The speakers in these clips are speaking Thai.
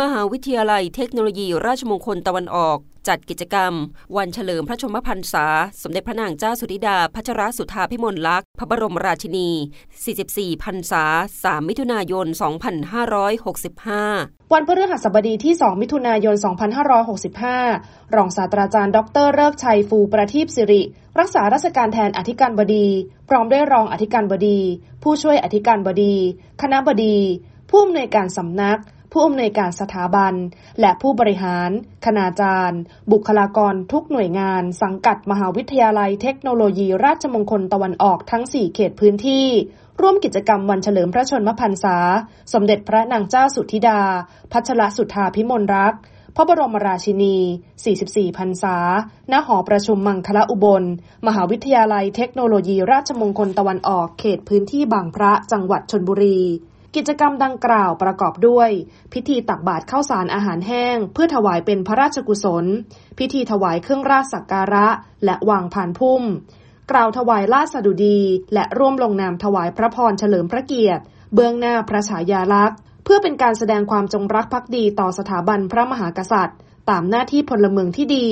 มหาวิทยาลัยเทคโนโลยีราชมงคลตะวันออก จัดกิจกรรม วันเฉลิมพระชนมพรรษา สมเด็จพระนางเจ้าสุธิดาพัชรสุธาพิมลลักษณ์พระบรมราชินี 44 พรรษา 3 มิถุนายน 2565 วันพฤหัสบดีที่ 2 มิถุนายน 2565 รองศาสตราจารย์ ดรเลิกชัยฟูประทีปสิริ รักษาราชการแทนอธิการบดี พร้อมด้วยรองอธิการบดี ผู้ช่วยอธิการบดี คณะบดี ผู้อำนวยการสำนัก ผู้อำนวยการสถาบัน และผู้บริหาร คณาจารย์ บุคลากรทุกหน่วยงาน สังกัดมหาวิทยาลัยเทคโนโลยีราชมงคลตะวันออกทั้ง 4 เขตพื้นที่ ร่วมกิจกรรมวันเฉลิมพระชนมพรรษา สมเด็จพระนางเจ้าสุธิดา พัชรสุธาพิมลรักษ์พระบรมราชินี 44 พรรษา ณ หอประชุมมังคละอุบล มหาวิทยาลัยเทคโนโลยีราชมงคลตะวันออก เขตพื้นที่บางพระ จังหวัดชนบุรี กิจกรรมดังกล่าวประกอบด้วย พิธีตักบาตรข้าวสารอาหารแห้ง เพื่อถวายเป็นพระราชกุศล พิธีถวายเครื่องราชสักการะ และวางผ่านพุ่ม กล่าวถวายราชสดุดี และร่วมลงนามถวายพระพรเฉลิมพระเกียรติ เบื้องหน้าพระฉายาลักษณ์ เพื่อเป็นการแสดงความจงรักภักดีต่อสถาบันพระมหากษัตริย์ ตามหน้าที่พลเมืองที่ดี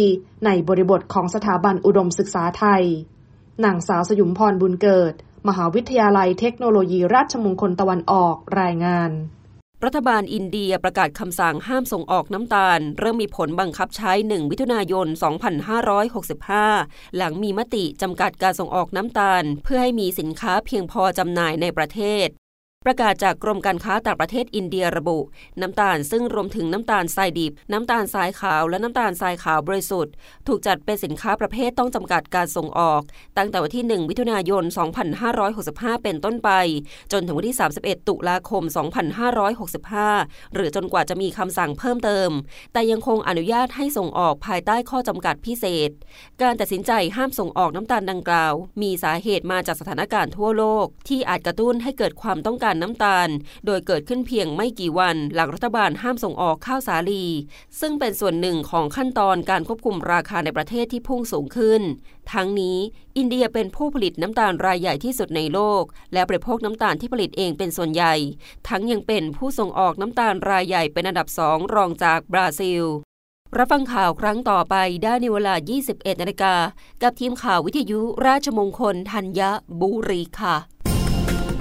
ในบริบทของสถาบันอุดมศึกษาไทยนางสาวสยุมพรบุญเกิด มหาวิทยาลัยเทคโนโลยีราชมงคลตะวันออกรายงาน รัฐบาลอินเดียประกาศคำสั่งห้ามส่งออกน้ำตาล เริ่มมีผลบังคับใช้ 1 มิถุนายน 2565 หลังมีมติจำกัดการส่งออกน้ำตาล เพื่อให้มีสินค้าเพียงพอจำหน่ายในประเทศ ประกาศจากกรมการค้าต่างประเทศอินเดียระบุ น้ำตาลซึ่งรวมถึงน้ำตาลทรายดิบ น้ำตาลทรายขาวและน้ำตาลทรายขาวบริสุทธิ์ ถูกจัดเป็นสินค้าประเภทต้องจำกัดการส่งออก ตั้งแต่วันที่ 1 มิถุนายน 2565 เป็นต้นไป จนถึงวันที่ 31 ตุลาคม 2565 หรือจนกว่าจะมีคำสั่งเพิ่มเติม แต่ยังคงอนุญาตให้ส่งออกภายใต้ข้อจำกัดพิเศษ การตัดสินใจห้ามส่งออกน้ำตาลดังกล่าว มีสาเหตุมาจากสถานการณ์ทั่วโลก ที่อาจกระตุ้นให้เกิดความต้องการน้ำตาล โดยเกิดขึ้นเพียงไม่กี่วันหลังรัฐบาลห้ามส่งออกข้าวสาลี ซึ่งเป็นส่วนหนึ่งของขั้นตอนการควบคุมราคาในประเทศที่พุ่งสูงขึ้น ทั้งนี้อินเดียเป็นผู้ผลิตน้ำตาลรายใหญ่ที่สุดในโลก และบริโภคน้ำตาลที่ผลิตเองเป็นส่วนใหญ่ ทั้งยังเป็นผู้ส่งออกน้ำตาลรายใหญ่เป็นอันดับสองรองจากบราซิลรับฟังข่าวครั้งต่อไปได้ในเวลา 21นาฬิกา กับทีมข่าววิทยุราชมงคลธัญบุรีค่ะ